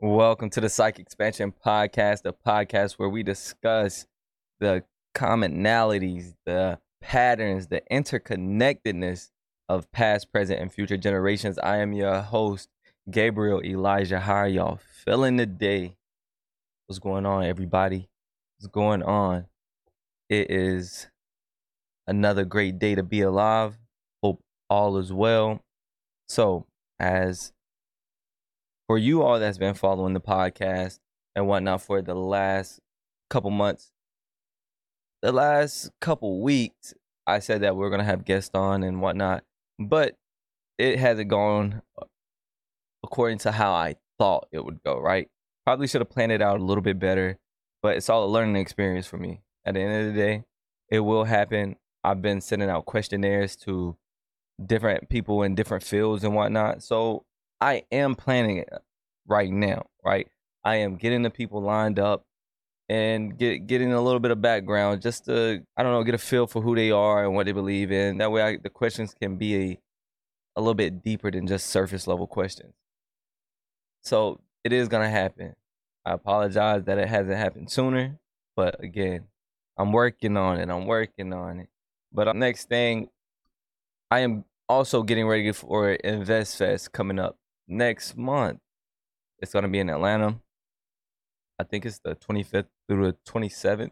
Welcome to the Psych Expansion Podcast, the podcast where we discuss the commonalities, the patterns, the interconnectedness of past, present, and future generations. I am your host, Gabriel Elijah. How are y'all feeling today? What's going on, everybody? What's going on? It is another great day to be alive. Hope all is well. So, as for you all that's been following the podcast and whatnot for the last couple months, the last couple weeks, I said that we are gonna have guests on and whatnot, but it hasn't gone according to how I thought it would go. Right? Probably should have planned it out a little bit better, but it's all a learning experience for me. At the end of the day, it will happen. I've been sending out questionnaires to different people in different fields and whatnot. So I am planning it right now, right? I am getting the people lined up and get getting a little bit of background just to I don't know get a feel for who they are and what they believe in. That way, I, the questions can be a a little bit deeper than just surface level questions. So it is gonna happen. I apologize that it hasn't happened sooner, but again, I'm working on it. I'm working on it. But uh, next thing, I am also getting ready for Invest Fest coming up next month. It's gonna be in Atlanta. I think it's the 25th through the 27th.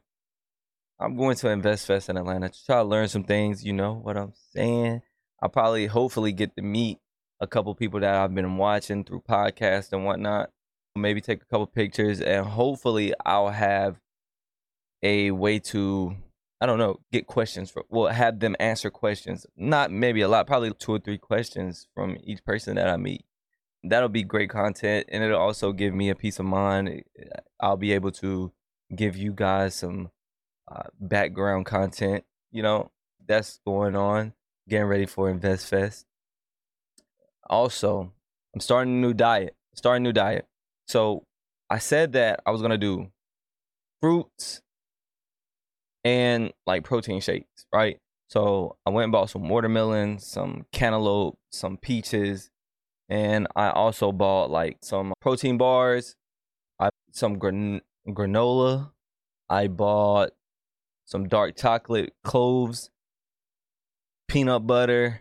I'm going to Invest Fest in Atlanta to try to learn some things. You know what I'm saying? I'll probably, hopefully, get to meet a couple people that I've been watching through podcasts and whatnot. Maybe take a couple pictures, and hopefully, I'll have a way to, I don't know, get questions for. Well, have them answer questions. Not maybe a lot, probably two or three questions from each person that I meet that'll be great content and it'll also give me a peace of mind. I'll be able to give you guys some uh, background content you know that's going on getting ready for invest fest also i'm starting a new diet starting a new diet. So i said that i was going to do fruits and like protein shakes right? So i went and bought some watermelon some cantaloupe some peaches and I also bought like some protein bars, I some gran- granola. I bought some dark chocolate cloves, peanut butter.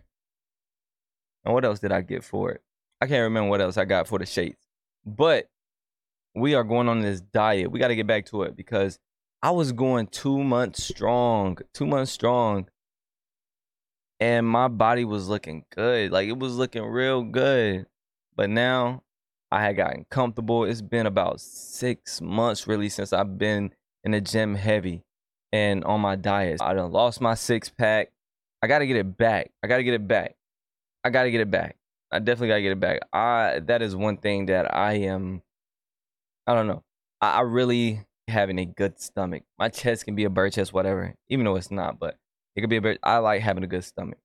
And what else did I get for it? I can't remember what else I got for the shakes. But we are going on this diet. We got to get back to it because I was going two months strong, two months strong and my body was looking good. Like it was looking real good. But now I had gotten comfortable. It's been about six months really since I've been in the gym heavy and on my diet. I done lost my six pack. I gotta get it back. I gotta get it back. I gotta get it back. I definitely gotta get it back. I that is one thing that I am I don't know. I, I really having a good stomach. My chest can be a bird chest, whatever, even though it's not, but it could be a bit. I like having a good stomach.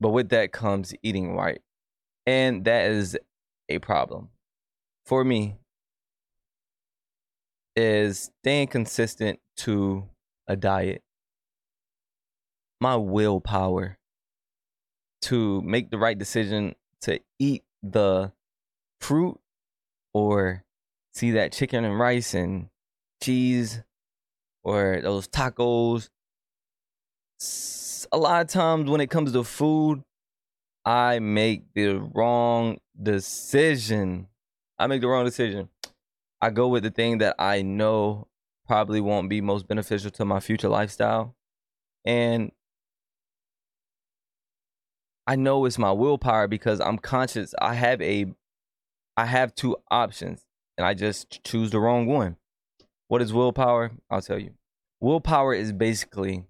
But with that comes eating right. And that is a problem. For me, is staying consistent to a diet. My willpower to make the right decision to eat the fruit or see that chicken and rice and cheese or those tacos. A lot of times when it comes to food, I make the wrong decision. I make the wrong decision. I go with the thing that I know probably won't be most beneficial to my future lifestyle. And I know it's my willpower because I'm conscious I have a I have two options and I just choose the wrong one. What is willpower? I'll tell you. Willpower is basically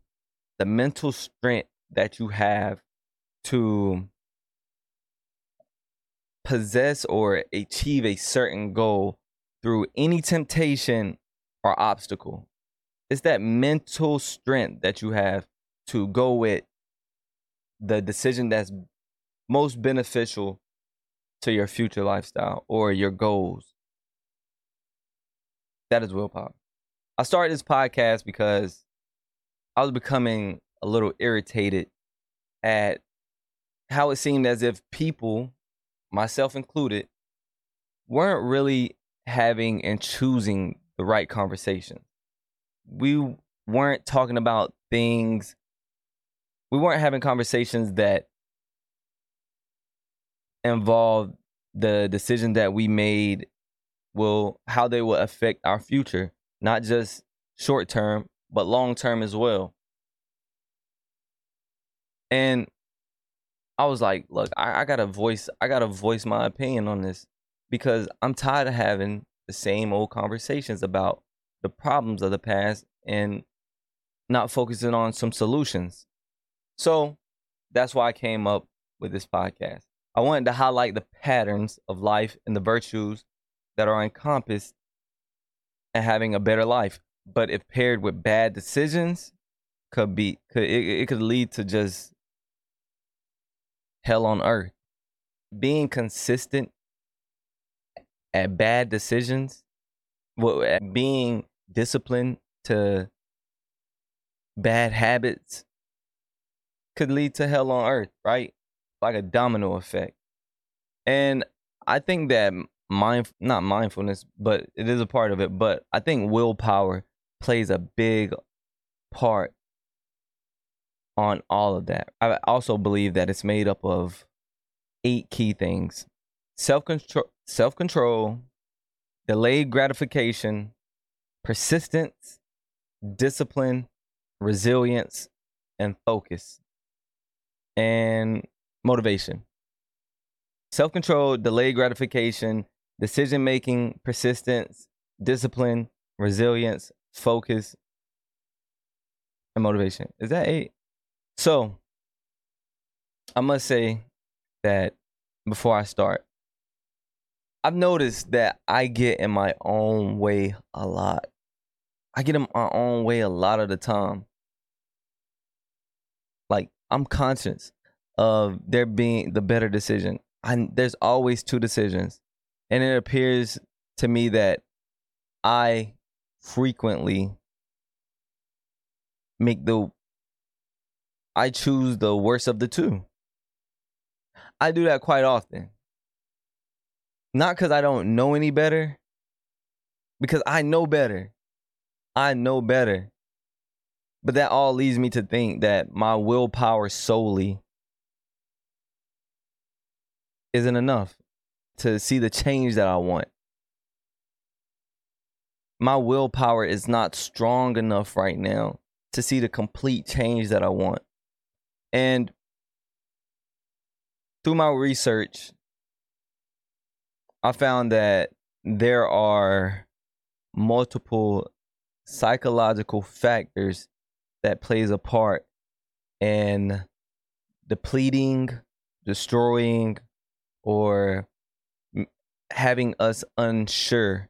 the mental strength that you have to possess or achieve a certain goal through any temptation or obstacle. It's that mental strength that you have to go with the decision that's most beneficial to your future lifestyle or your goals. That is willpower. I started this podcast because I was becoming a little irritated at how it seemed as if people myself included, weren't really having and choosing the right conversation. We weren't talking about things, we weren't having conversations that involved the decision that we made will how they will affect our future, not just short term, but long term as well. And I was like, look, I, I gotta voice I gotta voice my opinion on this because I'm tired of having the same old conversations about the problems of the past and not focusing on some solutions. So that's why I came up with this podcast. I wanted to highlight the patterns of life and the virtues that are encompassed in having a better life. But if paired with bad decisions, could be could it, it could lead to just hell on earth. Being consistent at bad decisions, well, being disciplined to bad habits could lead to hell on earth, right? Like a domino effect. And I think that mind not mindfulness, but it is a part of it, but I think willpower plays a big part on all of that. I also believe that it's made up of eight key things. Self-control self-control, delayed gratification, persistence, discipline, resilience, and focus. And motivation. Self-control, delayed gratification, decision making, persistence, discipline, resilience, focus, and motivation. Is that eight? So, I must say that before I start, I've noticed that I get in my own way a lot. I get in my own way a lot of the time. Like, I'm conscious of there being the better decision. I, there's always two decisions. And it appears to me that I frequently make the I choose the worst of the two. I do that quite often. Not because I don't know any better, because I know better. I know better. But that all leads me to think that my willpower solely isn't enough to see the change that I want. My willpower is not strong enough right now to see the complete change that I want. And through my research, I found that there are multiple psychological factors that plays a part in depleting, destroying, or having us unsure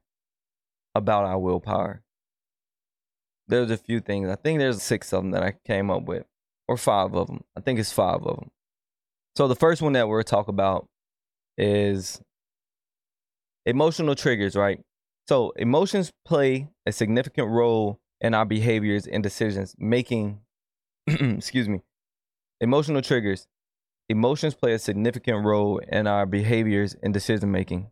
about our willpower. There's a few things. I think there's six of them that I came up with or five of them. I think it's five of them. So the first one that we're talk about is emotional triggers, right? So emotions play a significant role in our behaviors and decisions making. excuse me. Emotional triggers. Emotions play a significant role in our behaviors and decision making.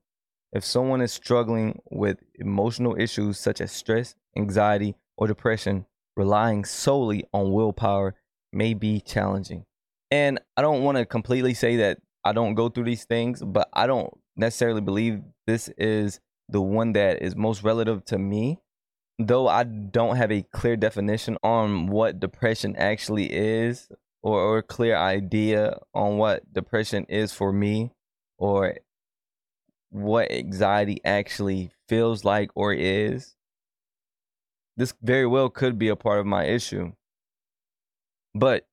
If someone is struggling with emotional issues such as stress, anxiety, or depression, relying solely on willpower may be challenging. And I don't want to completely say that I don't go through these things, but I don't necessarily believe this is the one that is most relative to me. Though I don't have a clear definition on what depression actually is or, a clear idea on what depression is for me or what anxiety actually feels like or is, this very well could be a part of my issue. But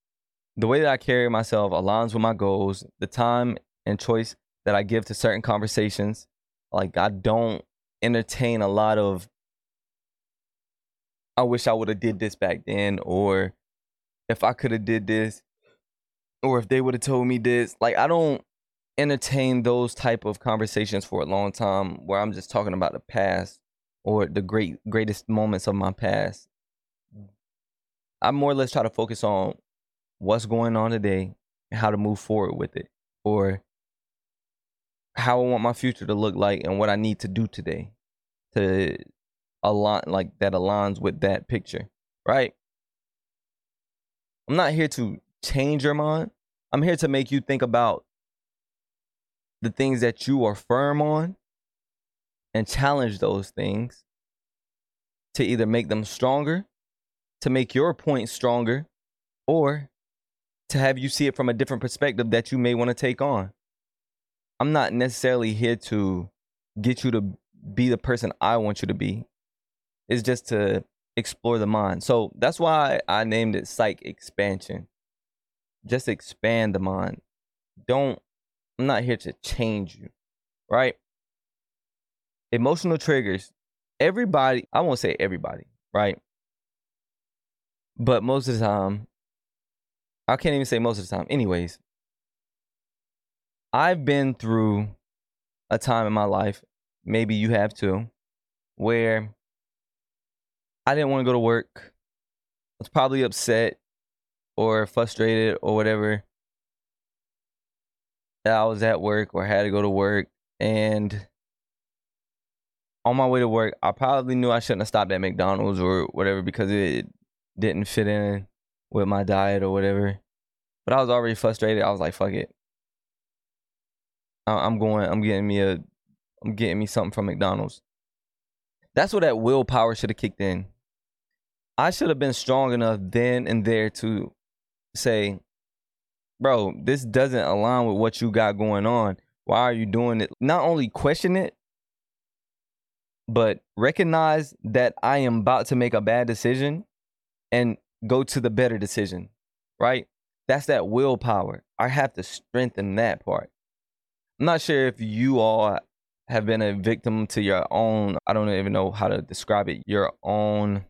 the way that I carry myself aligns with my goals, the time and choice that I give to certain conversations. Like I don't entertain a lot of I wish I would have did this back then or if I could have did this or if they would have told me this. Like I don't entertain those type of conversations for a long time where I'm just talking about the past or the great greatest moments of my past. I more or less try to focus on what's going on today and how to move forward with it. Or how I want my future to look like and what I need to do today to align like that aligns with that picture, right? I'm not here to change your mind. I'm here to make you think about the things that you are firm on and challenge those things to either make them stronger, to make your point stronger, or to have you see it from a different perspective that you may want to take on. I'm not necessarily here to get you to be the person I want you to be. It's just to explore the mind. So that's why I named it psych expansion. Just expand the mind. Don't, I'm not here to change you, right? Emotional triggers. Everybody, I won't say everybody, right? But most of the time, I can't even say most of the time. Anyways, I've been through a time in my life, maybe you have too, where I didn't want to go to work. I was probably upset or frustrated or whatever. That I was at work or had to go to work. And on my way to work, I probably knew I shouldn't have stopped at McDonald's or whatever because it didn't fit in with my diet or whatever. But I was already frustrated. I was like, fuck it. I'm going, I'm getting me a, I'm getting me something from McDonald's. That's where that willpower should have kicked in. I should have been strong enough then and there to say, bro, this doesn't align with what you got going on. Why are you doing it? Not only question it, but recognize that I am about to make a bad decision and go to the better decision, right? That's that willpower. I have to strengthen that part. I'm not sure if you all have been a victim to your own, I don't even know how to describe it, your own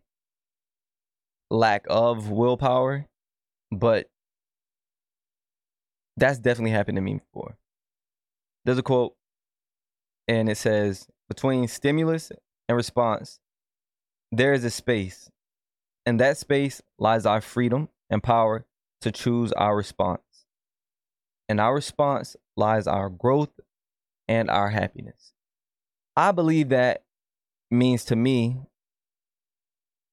lack of willpower, but that's definitely happened to me before. There's a quote, and it says, Between stimulus and response, there is a space in that space lies our freedom and power to choose our response. In our response lies our growth and our happiness. I believe that means to me,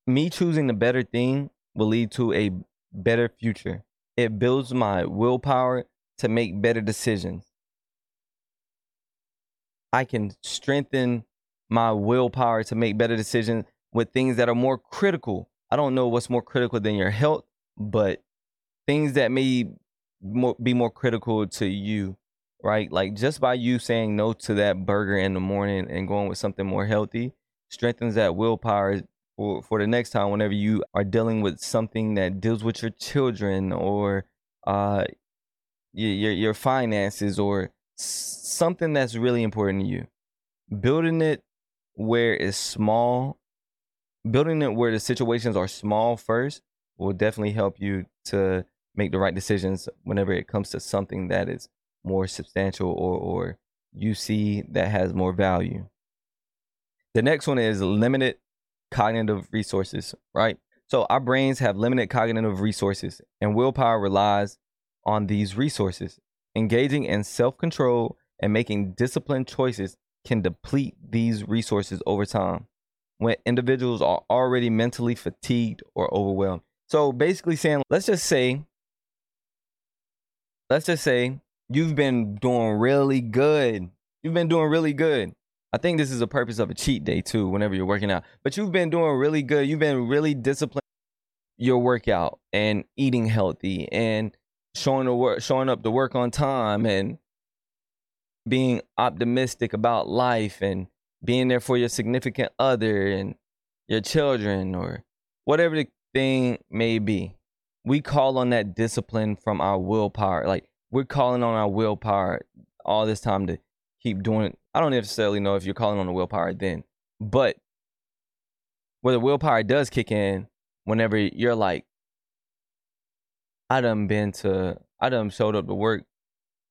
me choosing the better thing will lead to a better future. It builds my willpower to make better decisions. I can strengthen my willpower to make better decisions with things that are more critical I don't know what's more critical than your health, but things that may be more critical to you, right? Like just by you saying no to that burger in the morning and going with something more healthy strengthens that willpower for, for the next time whenever you are dealing with something that deals with your children or uh your your, your finances or something that's really important to you. Building it where it's small building it where the situations are small first will definitely help you to make the right decisions whenever it comes to something that is more substantial or or you see that has more value. The next one is limited cognitive resources, right? So our brains have limited cognitive resources and willpower relies on these resources. Engaging in self-control and making disciplined choices can deplete these resources over time when individuals are already mentally fatigued or overwhelmed. So basically saying, let's just say, let's just say you've been doing really good. You've been doing really good. I think this is the purpose of a cheat day too, whenever you're working out. But you've been doing really good. You've been really disciplined your workout and eating healthy and showing the work showing up to work on time and being optimistic about life and being there for your significant other and your children or whatever the thing may be. We call on that discipline from our willpower. Like we're calling on our willpower all this time to keep doing it. I don't necessarily know if you're calling on the willpower then, but where the willpower does kick in whenever you're like, I done been to, I done showed up to work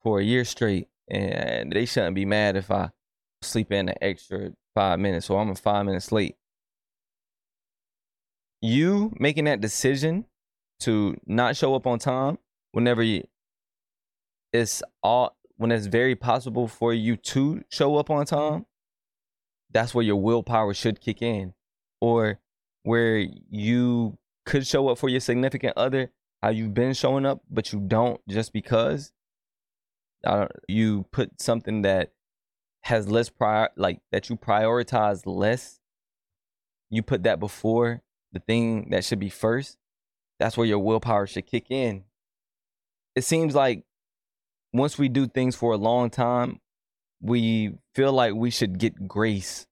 for a year straight and they shouldn't be mad if I sleep in an extra five minutes, so I'm a five minutes late. You making that decision to not show up on time whenever you, it's all when it's very possible for you to show up on time, that's where your willpower should kick in. Or where you could show up for your significant other, how you've been showing up, but you don't just because uh, you put something that has less prior, like that you prioritize less. You put that before the thing that should be first. That's where your willpower should kick in. It seems like once we do things for a long time, we feel like we should get grace.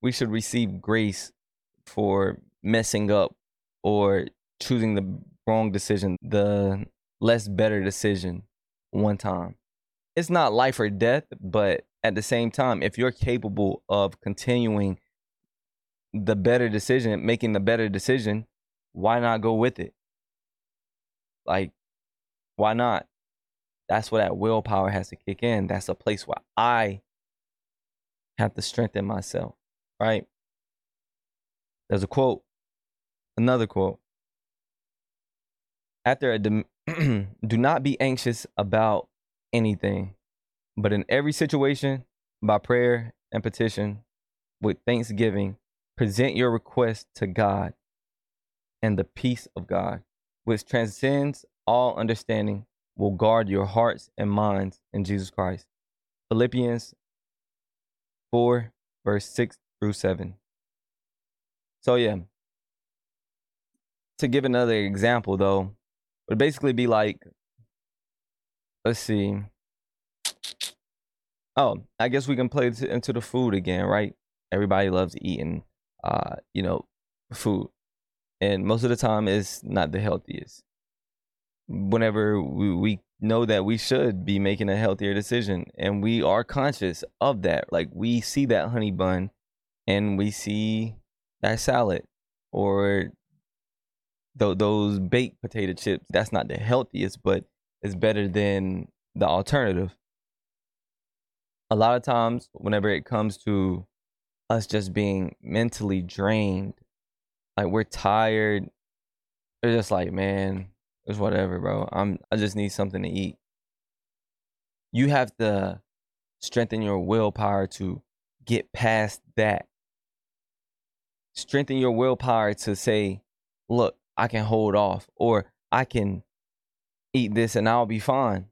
We should receive grace for messing up or choosing the wrong decision, the less better decision one time. It's not life or death, but at the same time, if you're capable of continuing the better decision, making the better decision, why not go with it? Like, why not? That's where that willpower has to kick in. That's a place where I have to strengthen myself, right? There's a quote, another quote. After a dem- do not be anxious about anything, but in every situation, by prayer and petition, with thanksgiving, present your request to God, and the peace of God, which transcends all understanding, will guard your hearts and minds in Jesus Christ. Philippians 4, verse 6 through 7. So, yeah. To give another example, though, would basically be like, let's see. Oh, I guess we can play into the food again, right? Everybody loves eating, uh, you know, food, and most of the time it's not the healthiest whenever we, we know that we should be making a healthier decision and we are conscious of that like we see that honey bun and we see that salad or th- those baked potato chips that's not the healthiest but it's better than the alternative a lot of times whenever it comes to us just being mentally drained like we're tired it's just like man it's whatever, bro. I'm I just need something to eat. You have to strengthen your willpower to get past that. Strengthen your willpower to say, look, I can hold off or I can eat this and I'll be fine.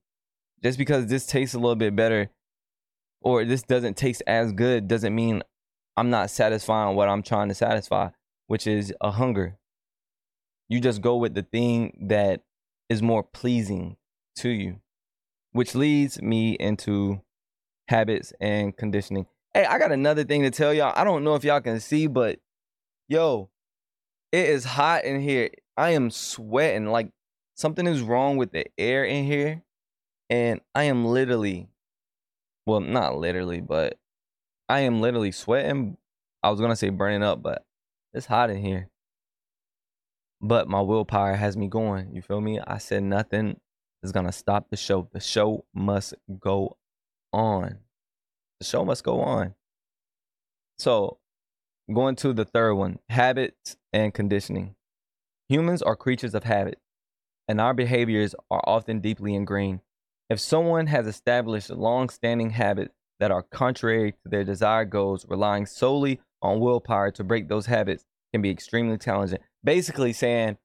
Just because this tastes a little bit better or this doesn't taste as good doesn't mean I'm not satisfying what I'm trying to satisfy, which is a hunger. You just go with the thing that is more pleasing to you, which leads me into habits and conditioning. Hey, I got another thing to tell y'all. I don't know if y'all can see, but yo, it is hot in here. I am sweating. Like something is wrong with the air in here. And I am literally, well, not literally, but I am literally sweating. I was going to say burning up, but it's hot in here but my willpower has me going. You feel me? I said nothing is gonna stop the show. The show must go on. The show must go on. So, going to the third one habits and conditioning. Humans are creatures of habit, and our behaviors are often deeply ingrained. If someone has established long standing habits that are contrary to their desired goals, relying solely on willpower to break those habits can be extremely challenging basically saying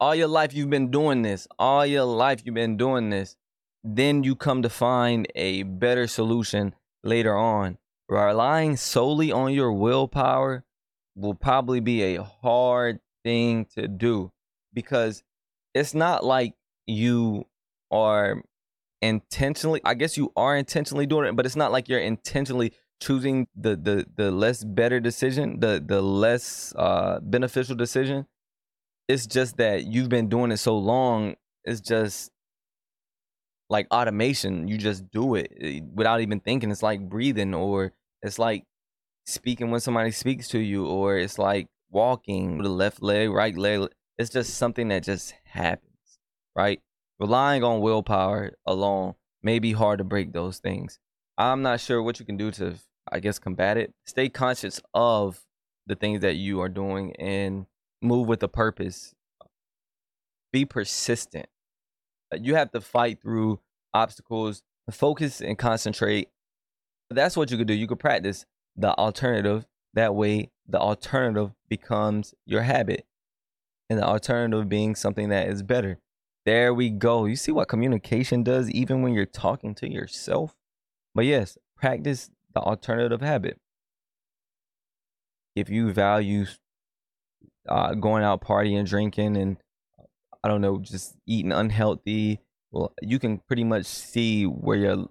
all your life you've been doing this, all your life you've been doing this, then you come to find a better solution later on. Relying solely on your willpower will probably be a hard thing to do because it's not like you are intentionally I guess you are intentionally doing it, but it's not like you're intentionally choosing the the the less better decision, the the less uh beneficial decision. It's just that you've been doing it so long. It's just like automation. You just do it eh, without even thinking. It's like breathing, or it's like speaking when somebody speaks to you, or it's like walking with the left leg, right leg. It's just something that just happens, right? Relying on willpower alone may be hard to break those things. I'm not sure what you can do to, I guess, combat it. Stay conscious of the things that you are doing and move with a purpose. Be persistent. Uh, you have to fight through obstacles focus and concentrate. That's what you could do. You could practice the alternative. That way, the alternative becomes your habit, and the alternative being something that is better. There we go. You see what communication does, even when you're talking to yourself? But yes, practice the alternative habit. If you value uh, going out partying, drinking, and I don't know, just eating unhealthy, well, you can pretty much see where you're.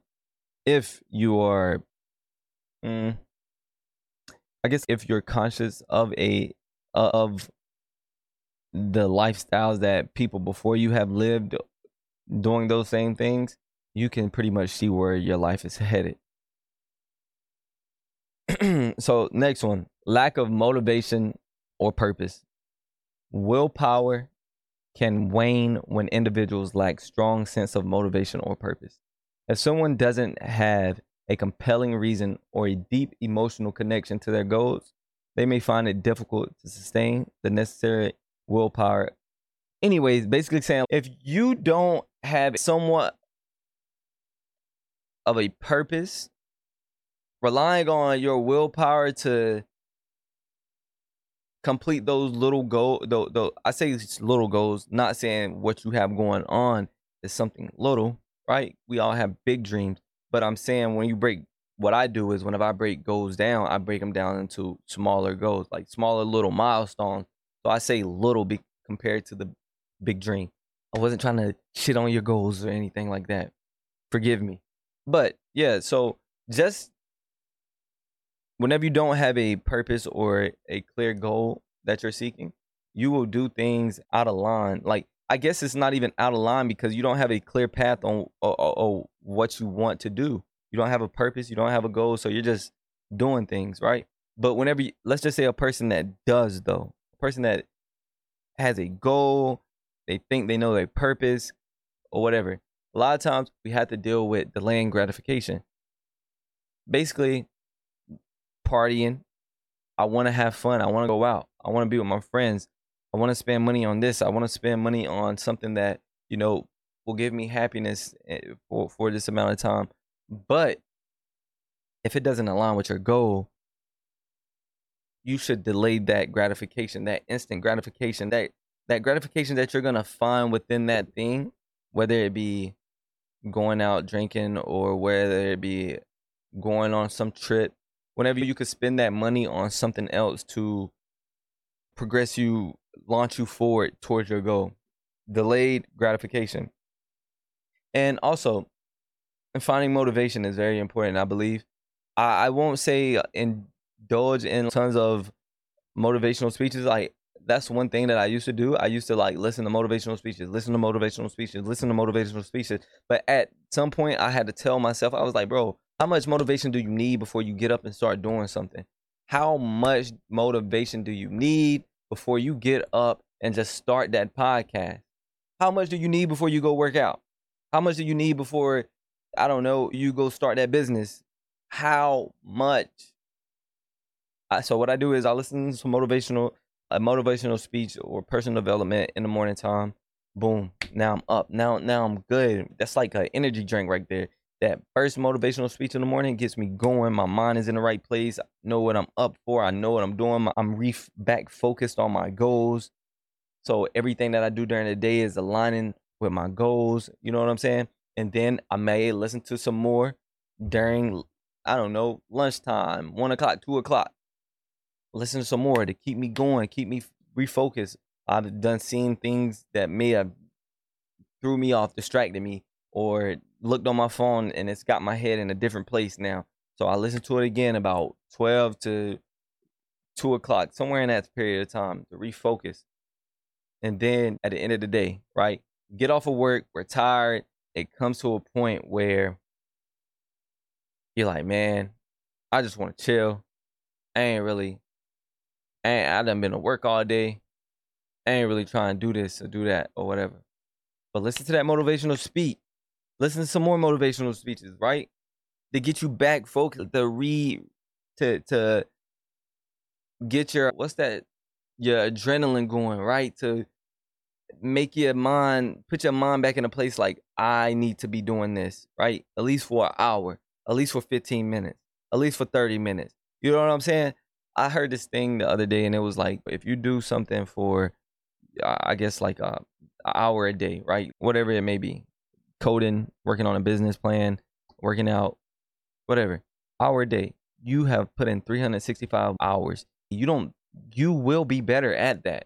If you are, mm, I guess, if you're conscious of a uh, of the lifestyles that people before you have lived doing those same things, you can pretty much see where your life is headed. so, next one lack of motivation or purpose. Willpower can wane when individuals lack strong sense of motivation or purpose. If someone doesn't have a compelling reason or a deep emotional connection to their goals, they may find it difficult to sustain the necessary willpower. Anyways, basically saying if you don't have somewhat of a purpose, relying on your willpower to complete those little goals. Though, though I say it's little goals, not saying what you have going on is something little, right? We all have big dreams, but I'm saying when you break, what I do is whenever I break goals down, I break them down into smaller goals, like smaller little milestones. So I say little be compared to the big dream. I wasn't trying to shit on your goals or anything like that. Forgive me. But yeah, so just whenever you don't have a purpose or a clear goal that you're seeking, you will do things out of line. Like I guess it's not even out of line because you don't have a clear path on or what you want to do. You don't have a purpose. You don't have a goal. So you're just doing things, right? But whenever you, let's just say a person that does though, a person that has a goal, they think they know their purpose or whatever. A lot of times we have to deal with delaying gratification. Basically, partying. I want to have fun. I want to go out. I want to be with my friends. I want to spend money on this. I want to spend money on something that, you know, will give me happiness eh, for, for this amount of time. But if it doesn't align with your goal, you should delay that gratification, that instant gratification, that that gratification that you're gonna find within that thing, whether it be going out drinking or whether it be going on some trip whenever you could spend that money on something else to progress you, launch you forward towards your goal. Delayed gratification. And also, finding motivation is very important, I believe. I, I won't say indulge in tons of motivational speeches. Like that's one thing that I used to do. I used to like listen to motivational speeches, listen to motivational speeches, listen to motivational speeches. But at some point, I had to tell myself, I was like, bro, how much motivation do you need before you get up and start doing something? How much motivation do you need before you get up and just start that podcast? How much do you need before you go work out? How much do you need before, I don't know, you go start that business? How much? I, so what I do is I listen to motivational, a motivational speech or personal development in the morning time. Boom. Now I'm up. Now now I'm good. That's like an energy drink right there that first motivational speech in the morning gets me going. My mind is in the right place. I know what I'm up for. I know what I'm doing. I'm re- back focused on my goals. So everything that I do during the day is aligning with my goals. You know what I'm saying? And then I may listen to some more during, I don't know, lunchtime, one o'clock, two o'clock. Listen to some more to keep me going, keep me refocused. I've done seen things that may have threw me off, distracted me, or looked on my phone and it's got my head in a different place now. So I listened to it again about 12 to 2 o'clock, somewhere in that period of time to refocus. And then at the end of the day, right, get off of work, we're tired. It comes to a point where you're like, man, I just want to chill. I ain't really, I, ain't, I done been to work all day. I ain't really trying to do this or do that or whatever. But listen to that motivational speech Listen to some more motivational speeches, right? To get you back focused, to re to to get your what's that your adrenaline going, right? To make your mind put your mind back in a place like I need to be doing this, right? At least for an hour, at least for 15 minutes, at least for 30 minutes. You know what I'm saying? I heard this thing the other day and it was like if you do something for uh, I guess like a, a hour a day, right? Whatever it may be. Coding, working on a business plan, working out, whatever. Hour a day. You have put in 365 hours. You don't you will be better at that.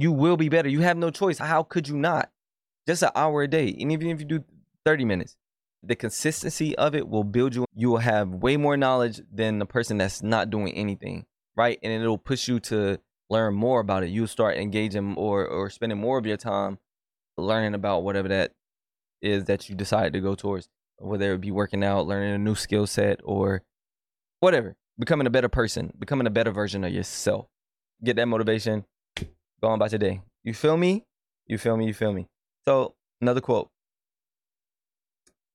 You will be better. You have no choice. How could you not? Just an hour a day. And even if you do 30 minutes, the consistency of it will build you. You will have way more knowledge than the person that's not doing anything, right? And it'll push you to learn more about it. You'll start engaging or or spending more of your time learning about whatever that is that you decide to go towards, whether it be working out, learning a new skill set, or whatever, becoming a better person, becoming a better version of yourself. Get that motivation, go on about your day. You feel me? You feel me? You feel me? So, another quote.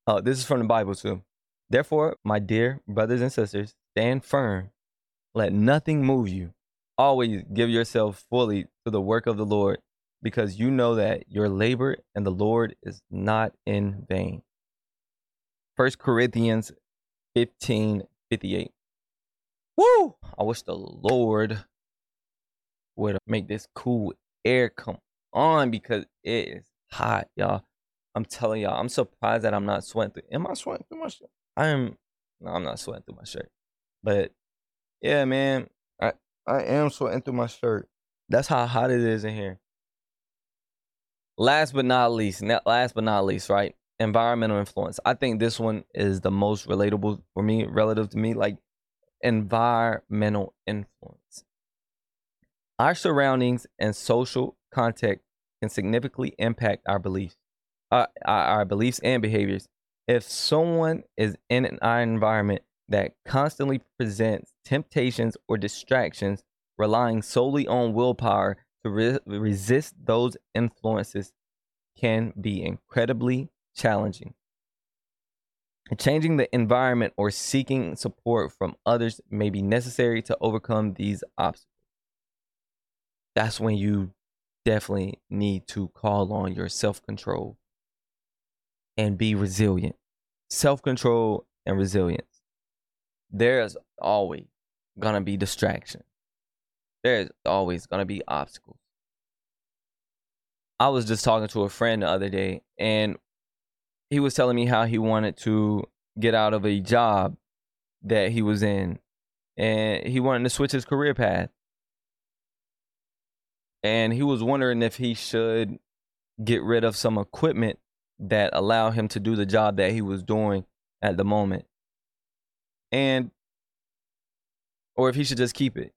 Oh, this is from the Bible too. Therefore, my dear brothers and sisters, stand firm. Let nothing move you. Always give yourself fully to the work of the Lord, because you know that your labor and the Lord is not in vain. 1 Corinthians 15 58. Woo! I wish the Lord would make this cool air come on because it is hot, y'all. I'm telling y'all, I'm surprised that I'm not sweating through. Am I sweating through my shirt? I am. No, I'm not sweating through my shirt. But yeah, man, I I am sweating through my shirt. That's how hot it is in here. Last but not least, last but not least, right? Environmental influence. I think this one is the most relatable for me, relative to me. Like environmental influence. Our surroundings and social context can significantly impact our beliefs, uh, our, our beliefs and behaviors. If someone is in an environment that constantly presents temptations or distractions, relying solely on willpower to re- resist those influences can be incredibly challenging. Changing the environment or seeking support from others may be necessary to overcome these obstacles. That's when you definitely need to call on your self control and be resilient. Self control and resilience. There's always going to be distraction, there's always going to be obstacles. I was just talking to a friend the other day, and he was telling me how he wanted to get out of a job that he was in and he wanted to switch his career path. And he was wondering if he should get rid of some equipment that allowed him to do the job that he was doing at the moment. And or if he should just keep it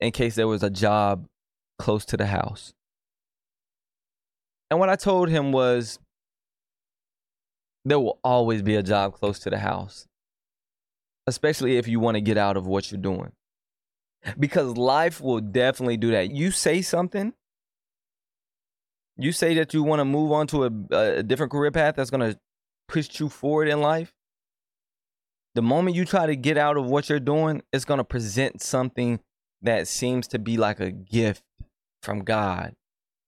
in case there was a job close to the house. And what I told him was there will always be a job close to the house, especially if you want to get out of what you're doing. Because life will definitely do that. You say something, you say that you want to move on to a, a different career path that's going to push you forward in life. The moment you try to get out of what you're doing, it's going to present something that seems to be like a gift from God,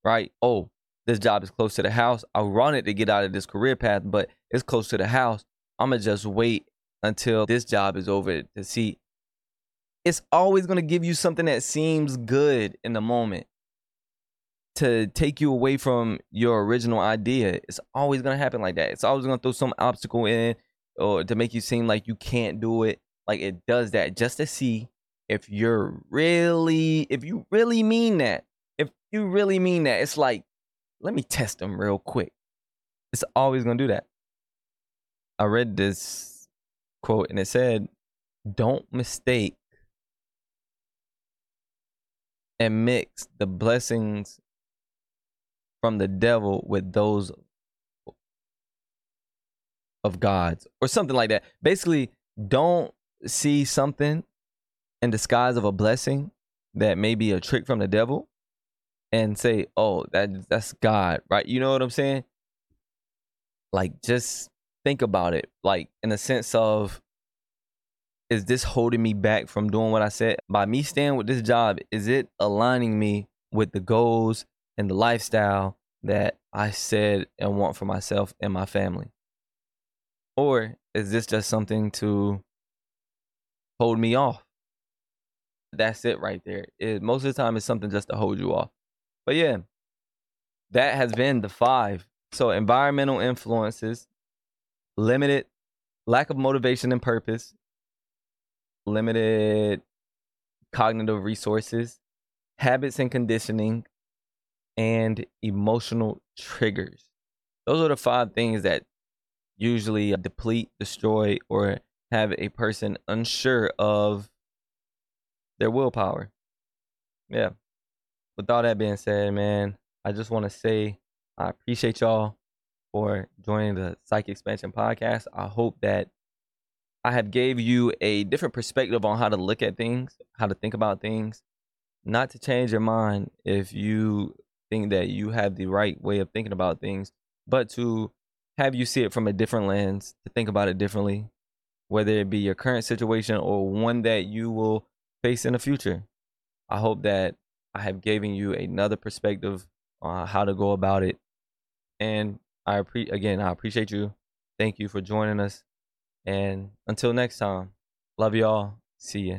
right? Oh, this job is close to the house. I wanted to get out of this career path, but it's close to the house. I'm gonna just wait until this job is over to see. It's always gonna give you something that seems good in the moment to take you away from your original idea. It's always gonna happen like that. It's always gonna throw some obstacle in or to make you seem like you can't do it. Like it does that just to see if you're really, if you really mean that. If you really mean that, it's like let me test them real quick. It's always going to do that. I read this quote and it said, Don't mistake and mix the blessings from the devil with those of God's or something like that. Basically, don't see something in disguise of a blessing that may be a trick from the devil and say, "Oh, that that's God," right? You know what I'm saying? Like, just think about it, like in the sense of, is this holding me back from doing what I said? By me staying with this job, is it aligning me with the goals and the lifestyle that I said and want for myself and my family? Or is this just something to hold me off? That's it right there. It, most of the time, it's something just to hold you off. But yeah, that has been the five. So, environmental influences, limited lack of motivation and purpose, limited cognitive resources, habits and conditioning, and emotional triggers. Those are the five things that usually deplete, destroy, or have a person unsure of their willpower. Yeah. With all that being said, man, I just want to say I appreciate y'all for joining the Psych Expansion podcast. I hope that I have gave you a different perspective on how to look at things, how to think about things, not to change your mind if you think that you have the right way of thinking about things, but to have you see it from a different lens, to think about it differently, whether it be your current situation or one that you will face in the future. I hope that I have given you another perspective on how to go about it. And I appreciate again, I appreciate you. Thank you for joining us. And until next time, love y'all. See ya.